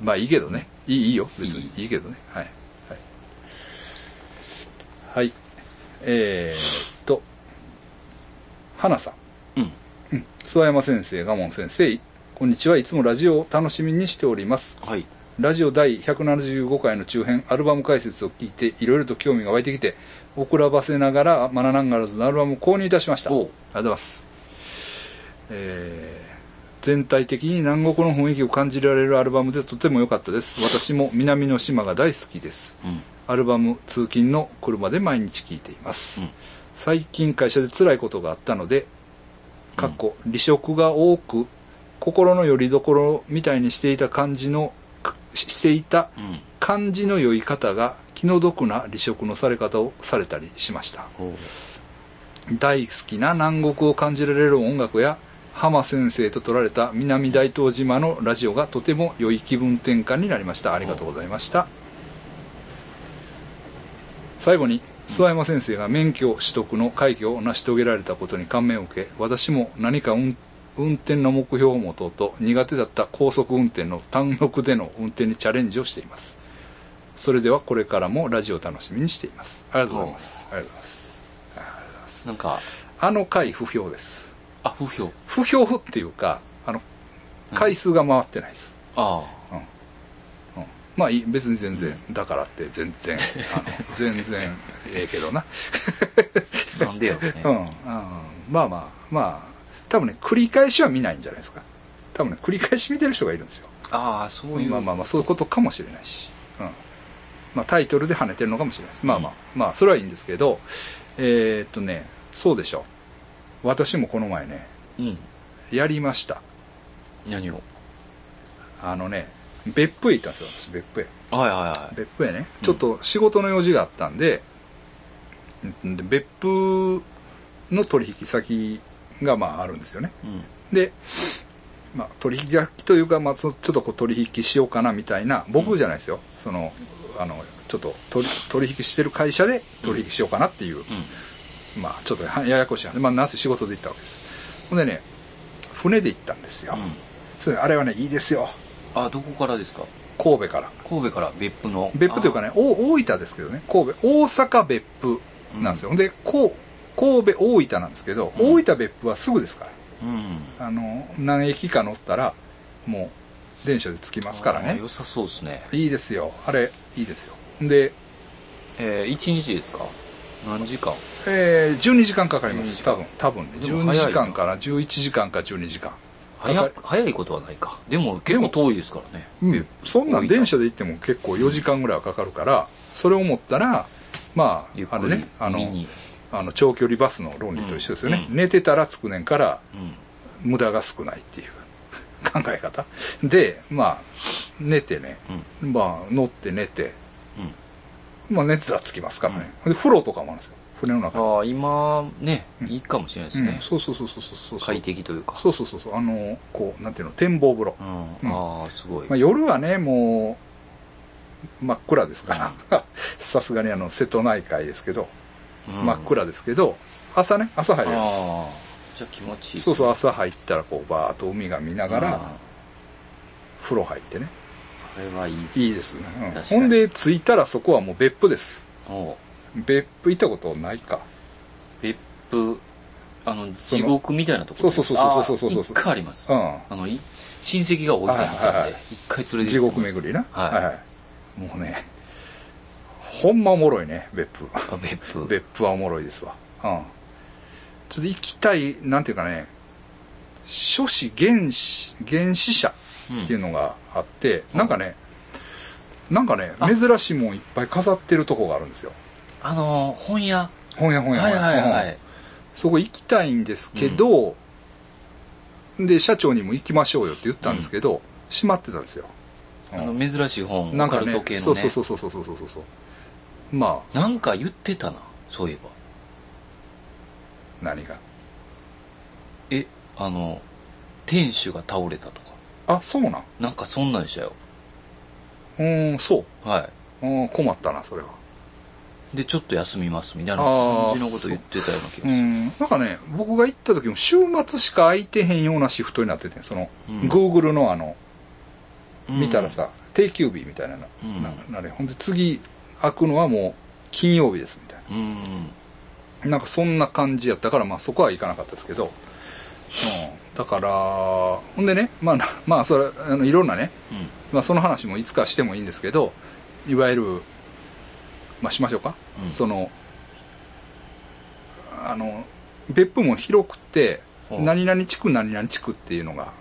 まあいいけどね。いいいいよ。別に。いい。けどね。はい。はい、はい、えー、っと。花さん。うん。諏訪山先生賀門先生こんにちは。いつもラジオを楽しみにしております。はい。ラジオ第175回の中編アルバム解説を聞いていろいろと興味が湧いてきて遅らばせながらマナナンガラズのアルバムを購入いたしました。あおう。りがとうございます、えー全体的に南国の雰囲気を感じられるアルバムでとても良かったです。私も南の島が大好きです。うん。アルバム通勤の車で毎日聴いています、うん。最近会社で辛いことがあったのでかっこ離職が多く心の拠り所みたいにしていた感じのかしていたうん。感じの良い方が気の毒な離職のされ方をされたりしました。大好きな南国を感じられる音楽や浜先生と撮られた南大東島のラジオがとても良い気分転換になりました。ありがとうございました。最後に諏訪山先生が免許取得の快挙を成し遂げられたことに感銘を受け私も何か運運転の目標を持とうと苦手だった高速運転の単独での運転にチャレンジをしています。それではこれからもラジオを楽しみにしています。ありがとうございます。ありがとうございます。ありがとうございます。なんかあの回不評です。あ不評。不評っていうかあの回数が回ってないです、あうん。まあいい別に全然、だからって全然あの全然ええけどな、あなんでよね、うん。うん、まあ まあまあ多分ね繰り返しは見ないんじゃないですか。多分ね繰り返し見てる人がいるんですよ。ああそういう。まあまあまあそういうことかもしれないし、うん。まあ、タイトルで跳ねてるのかもしれないです。まあまあまあそれはいいんですけどえーっとねそうでしょ私もこの前ねうん。やりました。何を？あのね別府へ行ったんですよ私別府へ。はいはいはい。別府へね。ちょっと仕事の用事があったんで,、ん。で別府の取引先がまああるんですよね。うん。で、まあ、取引先というか、まあ、そちょっとこう取引しようかなみたいな僕じゃないですよ、そのあのちょっと取引してる会社で取引しようかなっていう、うん。まあちょっとややこしい話。まあなぜ仕事で行ったわけです。ほんでね船で行ったんですよ、うん。それあれはねいいですよ。あどこからですか？神戸から。神戸から別府の。別府というかねお大分ですけどね。神戸大阪別府なんですよ、でこう神戸大分なんですけど、うん。大分別府はすぐですから。あうん。あの何駅か乗ったらもう電車で着きますからね。良さそうですね。いいですよ。あれいいですよ。で、えー、1日ですか？何時間？えー、12時間かかりま12す多分多分ね。12でも早いな。時間から11時間か12時間。早早いことはないか。でも結構遠いですからね。うん、そんなん電車で行っても結構4時間ぐらいはかかるからそれを思ったらまああれねあのあの長距離バスの論理と一緒ですよね、うん。寝てたら着くねんからうん。無駄が少ないっていう 考え方。でまあ寝てね、まあ乗って寝て。うん。まあ寝てたら着きますからね、で風呂とかもあるんですよ。船の中。にああ今ねうん。いいかもしれないですうん。ね、そうそうそうそうそうそう。快適というか。そうそうそうそう。あのこうなんていうの展望風呂、うん、ああすごい、まあ、夜はねもう真っ暗ですから。さすがにあの瀬戸内海ですけど、うん真っ暗ですけど朝ね朝入れるああじゃあ気持ちいいそうそうう朝入ったらこうバーッと海が見ながら風呂入ってね。あれはいいですいいですね、うん。ほんで着いたらそこはもう別府です。別府行ったことないか。別府あの地獄みたいなとこそうそうそうそうそうそうそうあー一回あります、うんあのい親戚が多いと思ったんではいはいはい一回連れて地獄巡りなはいはいもうねほんまおもろいね別府。別府。別府はおもろいですわ。うん。ちょっと行きたいなんていうかね諸子原始原始者っていうのがあって、うん、なんかね、うん、なんかね珍しいもんいっぱい飾ってるとこがあるんですよ。あの、本屋。本屋本屋本屋、はいはいはい、うん、そこ行きたいんですけど、うん、で社長にも行きましょうよって言ったんですけど、閉まってたんですよ。あの珍しい本なんかね、ね、そうそうそうそうそうそうそう。まあ。なんか言ってたなそういえば。何が？えあの店主が倒れたとか。あそうなん？なんかそんなんでしたよ。うーんそう。はうん困ったなそれは。いでちょっと休みますみたいな感じのこと言ってたような気がする。う。ん。なんかね僕が行った時も週末しか空いてへんようなシフトになっててその、うん。Google のあのうん。見たらさ、定休日みたいなな,、うん。ななれほんで次開くのはもう金曜日ですみたいうん。ななんかそんな感じやったからまあそこは行かなかったですけど、うん、だからほんでねまあなまあそれあのいろんなね、うん。まあ、その話もいつかしてもいいんですけどいわゆるまあしましょうか、うん。そのあの別府も広くて何々地区何々地区っていうのが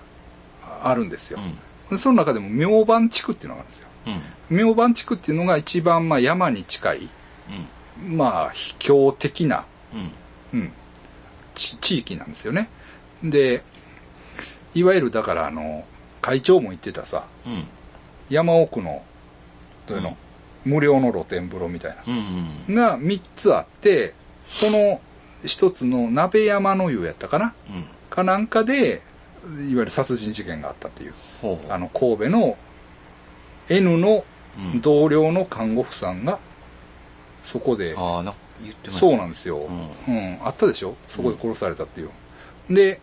あるんですよ、うん。でその中でも明晩地区っていうのがあるんですようん。明晩地区っていうのが一番まあ山に近いまあ秘境的な、うん。うん、ち地域なんですよね。でいわゆるだからあの会長も言ってたさうん。山奥のどういうの、無料の露天風呂みたいなうんうんが3つあってその一つの鍋山の湯やったかなうん。かなんかでいわゆる殺人事件があったっていう。あの神戸の N のうん同僚の看護婦さんがそこでああな言ってました。そうなんですよ、うん。あったでしょ？そこで殺されたっていう、で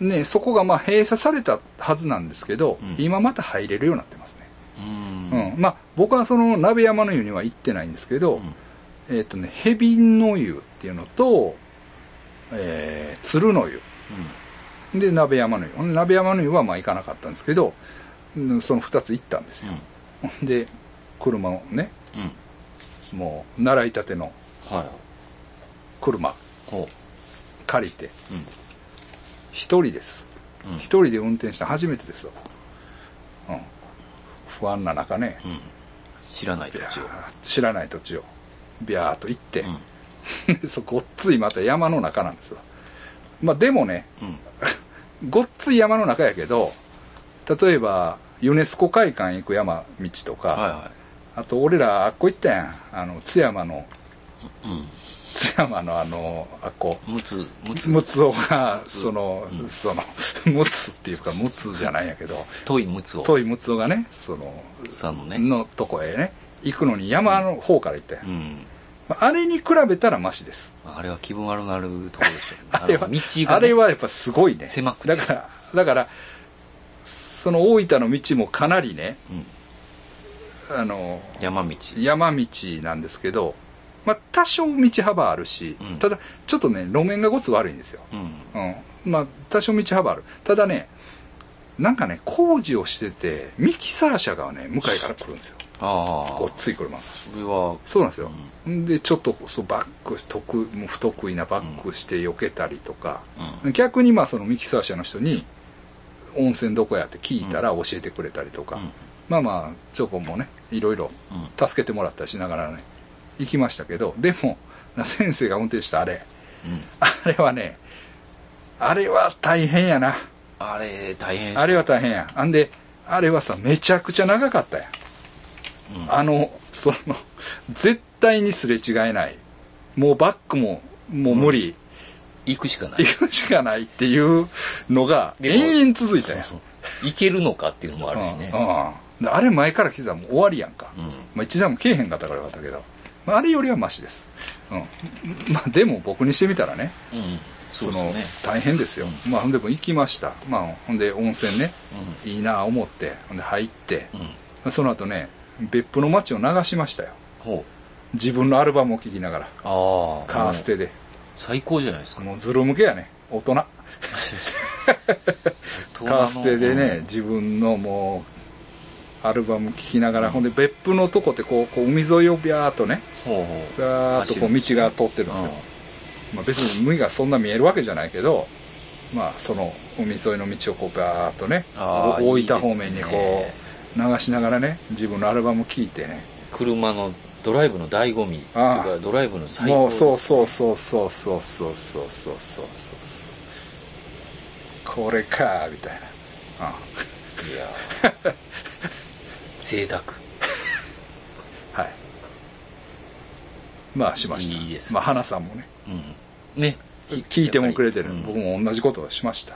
ねそこがまあ閉鎖されたはずなんですけど、うん。今また入れるようになってますね、ううん。んまあ僕はその鍋山の湯には行ってないんですけど、うん。えっ、とね蛇の湯っていうのと、えー、鶴の湯。で鍋山の湯。ほんで鍋山の湯はまあ行かなかったんですけどうんその2つ行ったんですよ、で車をねうん。うんもう習いたてのはい。車ほ借りてううん。一人です。うん。一人で運転したの初めてですよ、うん、不安な中ね。うん。知らない土地を。知らない土地をビャーっと行って そごっついまた山の中なんですよまあでもねうん。ごっつい山の中やけど例えばユネスコ会館行く山道とか、はいはあと俺らあっこ行ったやん。あの津山のいうん。津山のあのあっこ。むつむつムツオがつその、うん。その ムツっていうかムツじゃないんやけど。遠いむつを。遠いムツオがねそのさんのね。のとこへね。行くのに山の方から行ったやん、うん。まああれに比べたらマシです。あれは気分悪なるところでしょ あれはの道がねあれはやっぱすごいね。狭くて。だからだからその大分の道もかなりねうん。あの山道。山道なんですけど、まあ、多少道幅あるし、うん。ただちょっとね路面がごつ悪いんですよ、うん。うん、まあ多少道幅ある。ただねなんかね工事をしててミキサー車がね向かいから来るんですよ。ああ。ごっつい車。がそれは。そうなんですよ、でちょっとそうバック得不得意なバックして避けたりとか、うん。逆にまあそのミキサー車の人に温泉どこやって聞いたら教えてくれたりとか、うん。まあまあチョコもねいろいろうん。助けてもらったりしながらね行きましたけどでも先生が運転したあれ。うん。あれはねあれは大変やな。あれ大変あれは大変や。あんであれはさめちゃくちゃ長かったやん。うん。あのその絶対にすれ違えない。もうバックももう無理、行くしかない。行くしかないっていうのが延々続いたや。んそうそう。行けるのかっていうのもあるしね。うん。うん。であれ前から来てたらもう終わりやんか、うん。まあ、一段もけえへんかったからよかったけど、まあ、あれよりはマシです、うん、まあでも僕にしてみたらね。うん。その大変ですよ、まあほんでも行きました、まあ、ほんで温泉ね。いいなあ思ってほんで入って。その後ね別府の街を流しましたよ。ほ自分のアルバムを聴きながら。カーステで最高じゃないですか。もうズル向けやね。大人。カーステでね自分のもうアルバム聴きながら、ほんで別府のとこってこうこう海沿いをビャーっとねビャーっとこう道が通ってるんですよ、まあ、別に海がそんな見えるわけじゃないけどまあその海沿いの道をこうビャーっとね。大分方面にこう流しながらね自分のアルバム聴いてね。車のドライブの醍醐味っていうあかドライブの最高もうですそうそうそうそうそうそうそうそうそうそう。これかみたいな。あいや。ー 贅沢。はい。まあしました。いいですまあ花さんもね。うん。ね。聞いてもくれてる、うん。僕も同じことをしました。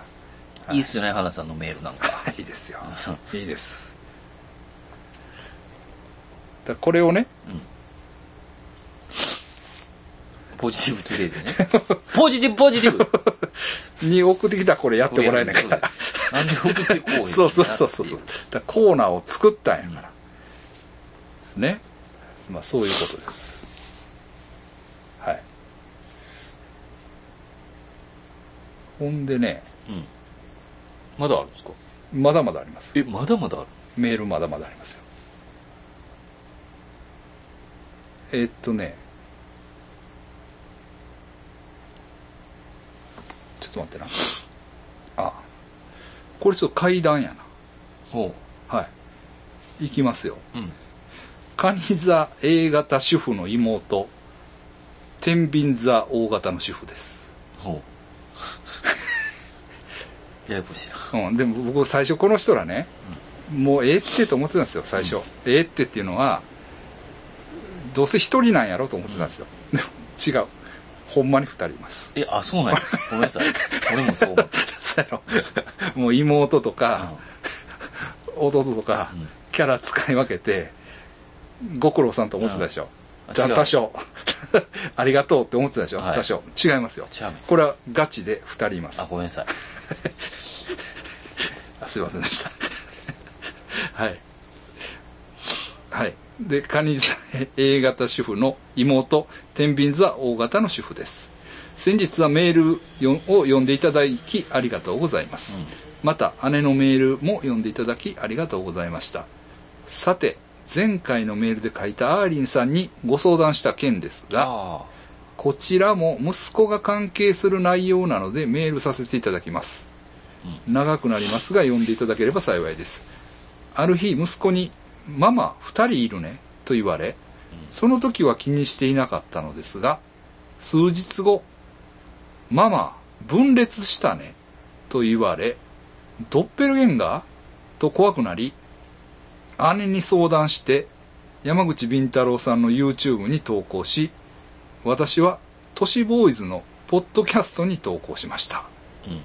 い。いっすよね花さんのメールなんか。いいですよ。いいです。だこれをねポジティブトゥデイでね。ポジティブポジティブ。に送ってきたらこれやってもらえないから。なんで送ってこうよそうそうそうそうそう。だコーナーを作ったんやから。ね。まあそういうことです。はい。ほんでね。うん。まだあるんですか？まだまだあります。えまだまだある？メールまだまだありますよ。えーっとねちょっと待ってな。あ。これちょっと階段やほなはい。いきますよ。ううん。カニ座 A 型主婦の妹。天秤座 O 型の主婦です。ほう。ややこしいな。うん、でも僕最初この人らね、もうええってと思ってたんですよ最初、ええってっていうのはどうせ一人なんやろうと思ってたんですよ、でも違うほんまに二人います。えあそうなんや。ごめんなさい。俺もそう思ってそうやろもう妹とか、弟とか、うん。キャラ使い分けてご苦労さんと思ってたでしょ、じゃあうん。あ違う。多少。ありがとうって思ってたでしょ、はい。多少。違いますよ。これはガチで二人います。あごめんなさい。あすいませんでした。はい。はい。でカニ座 A 型主婦の妹天秤座 O 型の主婦です。先日はメールよを読んでいただきありがとうございます、また姉のメールも読んでいただきありがとうございました。さて前回のメールで書いたアーリンさんにご相談した件ですがあこちらも息子が関係する内容なのでメールさせていただきます、長くなりますが読んでいただければ幸いです。ある日息子に「ママ2人いるね」と言われその時は気にしていなかったのですが数日後「ママ分裂したね」と言われ「ドッペルゲンガー?」と怖くなり姉に相談して山口敏太郎さんの YouTube に投稿し私は都市ボーイズのポッドキャストに投稿しましたうん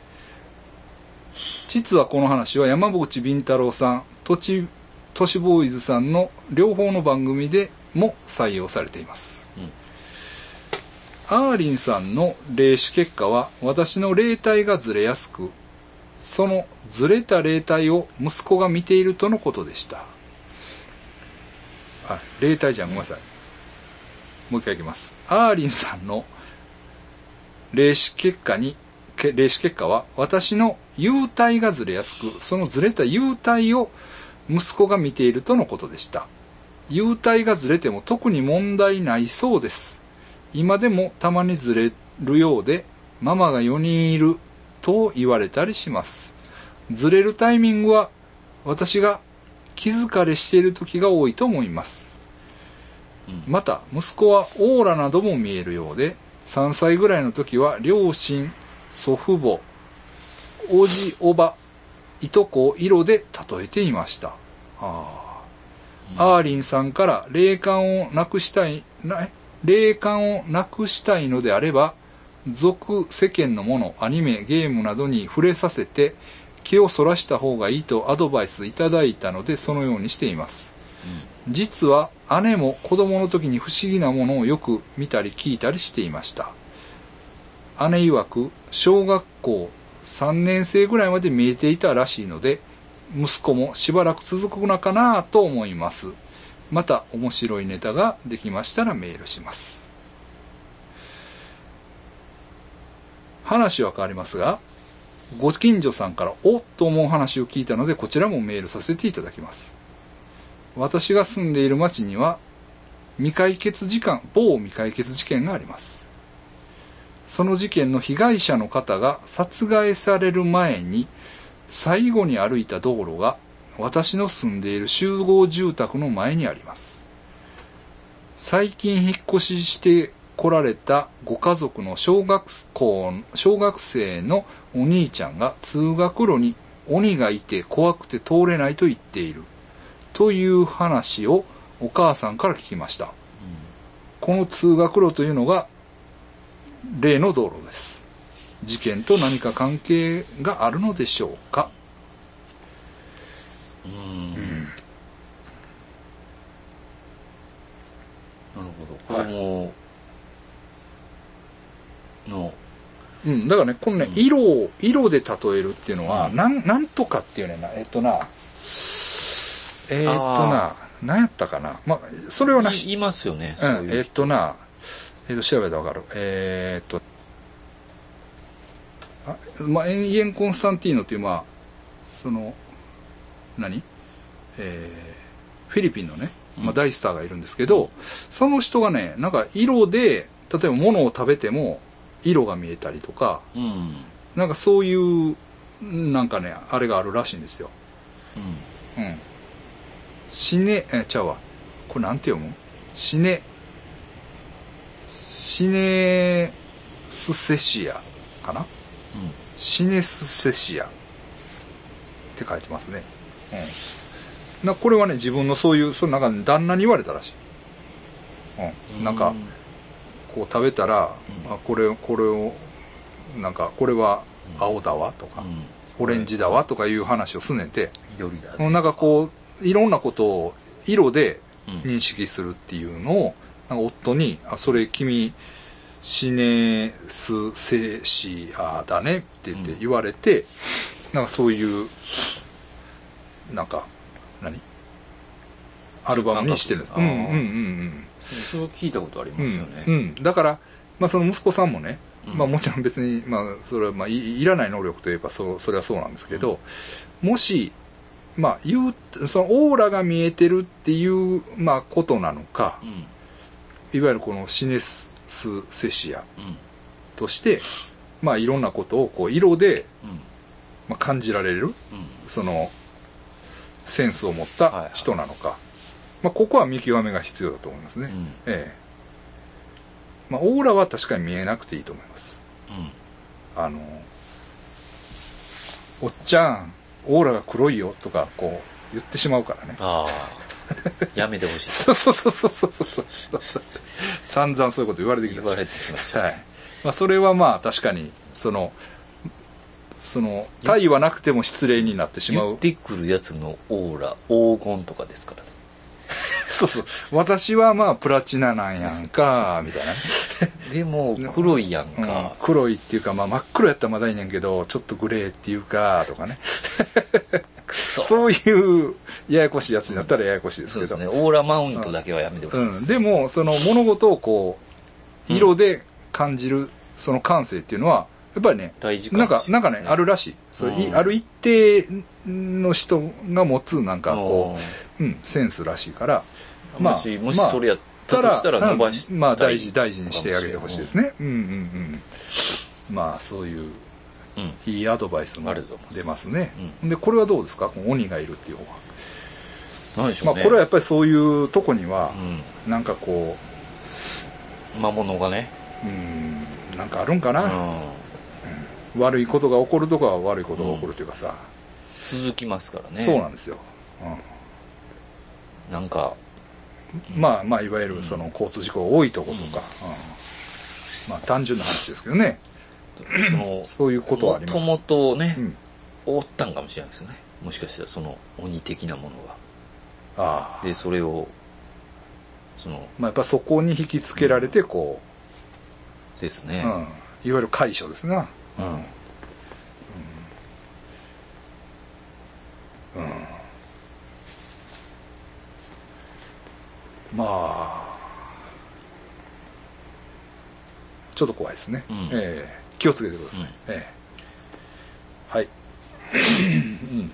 実はこの話は山口敏太郎さん都市都市ボーイズさんの両方の番組でも採用されています、アーリンさんの霊視結果は私の霊体がずれやすくそのずれた霊体を息子が見ているとのことでした。あ霊体じゃんごめんなさい。もう一回いきます。アーリンさんの霊視結果にけ霊視結果は私の幽体がずれやすくそのずれた幽体を息子が見ているとのことでした幽体がずれても特に問題ないそうです。今でもたまにずれるようでママが4人いると言われたりします。ずれるタイミングは私が気疲れしている時が多いと思います。また息子はオーラなども見えるようで3歳ぐらいの時は両親祖父母おじおばいとこを色で例えていました。あーアーリンさんから霊感をなくしたいなえ？霊感をなくしたいのであれば俗世間のものアニメゲームなどに触れさせて気をそらした方がいいとアドバイスいただいたのでそのようにしています。実は姉も子供の時に不思議なものをよく見たり聞いたりしていました。姉曰く小学校3年生ぐらいまで見えていたらしいので息子もしばらく続くのかなと思います。また面白いネタができましたらメールします。話は変わりますがご近所さんからおっと思う話を聞いたのでこちらもメールさせていただきます。私が住んでいる町には未解決事件某未解決事件があります。その事件の被害者の方が殺害される前に最後に歩いた道路が私の住んでいる集合住宅の前にあります。最近引っ越しして来られたご家族の小学校小学生のお兄ちゃんが通学路に鬼がいて怖くて通れないと言っている。という話をお母さんから聞きました。この通学路というのが例の道路です事件と何か関係があるのでしょうか？うん。なるほど。子供の、うん、だからね、このね、うん。色を、色で例えるっていうのは、うん。なん、なんとかっていうねんな、えっとな、えーっとな、なんやったかな？まあ、それはなし、いいますよね、うん、そうえーっとな、えーっと、調べたらわかる。えーっと、あまあ、エンイエン・コンスタンティーノっていう、まあ、その、何？えーフィリピンのね、まあ、大スターがいるんですけど、その人がね、なんか色で、例えば物を食べても、色が見えたりとか、うん。なんかそういう、なんかね、あれがあるらしいんですよ。うん。うん。シネ、え、ちゃうわ。これなんて読む？シネ、シネスセシアシネスセシアって書いてますね。うん。なこれはね、自分のそういう、そのなんか旦那に言われたらしい。うん。なんか、こう食べたら、うんあこれこれをなんかこれは青だわとか、うんオレンジだわとかいう話をすねて、よりだもうなんかこういろんなことを色でうん認識するっていうのをなんか夫に「あそれ君シネスセシアだね」って言って言われて、なんかそういうなんか何？アルバムにしてる。んです。うんうんうんうん。それを聞いたことありますよね、うんうん、だから、まあ、その息子さんもね、うん。まあ、もちろん別に、まあ、それは、まあ、いいらない能力といえばそうそれはそうなんですけど、もし、まあ、言うそのオーラが見えてるっていう、まあ、ことなのかうんいわゆるこのシネスセシアうん。として、まあ、いろんなことをこう色で、うん。まあ、感じられるうん。そのセンスを持っはいたはい。人なのか、まあ、ここは見極めが必要だと思いますね。うん。ええ。まあ、オーラは確かに見えなくていいと思います。うん。あの「おっちゃんオーラが黒いよ」とかこう言ってしまうからね。ああやめてほしい。そうそうそうそうそうそう。そう散々そういうこと言われてきた。言われてきました。はい。まあ、それはまあ確かにそのその体はなくても失礼になってしまう。言ってくるやつのオーラ黄金とかですからね。そうそう。私はまあプラチナなんやんかみたいな。ねでも黒いやんうんか、黒いっていうか、まあ、真っ黒やったらまだいいねんけどちょっとグレーっていうかとかね。くそそういうややこしいやつになったらややこしいですけど。ですね。オーラマウントだけはやめてほしいです、うん、でもその物事をこう色で感じるその感性っていうのはやっぱりね大事かなんかなんかねあるらしい。そういうん。ある一定の人が持つなんかこうん。う、うん、センスらしいからもしもしそれやったとしたら伸ばしうん。まあ大事大事にしてあげてほしいですね。うんうんうんまあそういううんいいアドバイスも出ますね、でこれはどうですか？この鬼がいるっていう方は、まあ何でしょうね、これはやっぱりそういうとこにはうん。なんかこ魔物がね、ううんなんかあるんかうな、ん、悪いことが起こるとかは悪いことが起こるというかさ、続きますからね。そうなんですよ、なんか。うんまあまあいわゆるその交通事故が多いとことか、うん。まあ単純な話ですけどねそのそういうことはあります。もともとね、うん。おったんかもしれないですね。もしかしたらその鬼的なものああ。がでそれをそのまあやっぱそこに引きつけられてこう、ですね、うん、いわゆる解消ですな。うん。うん、うん。まあ。ちょっと怖いですね、うん。ええ気をつけてください、うん。ええ。はい、うん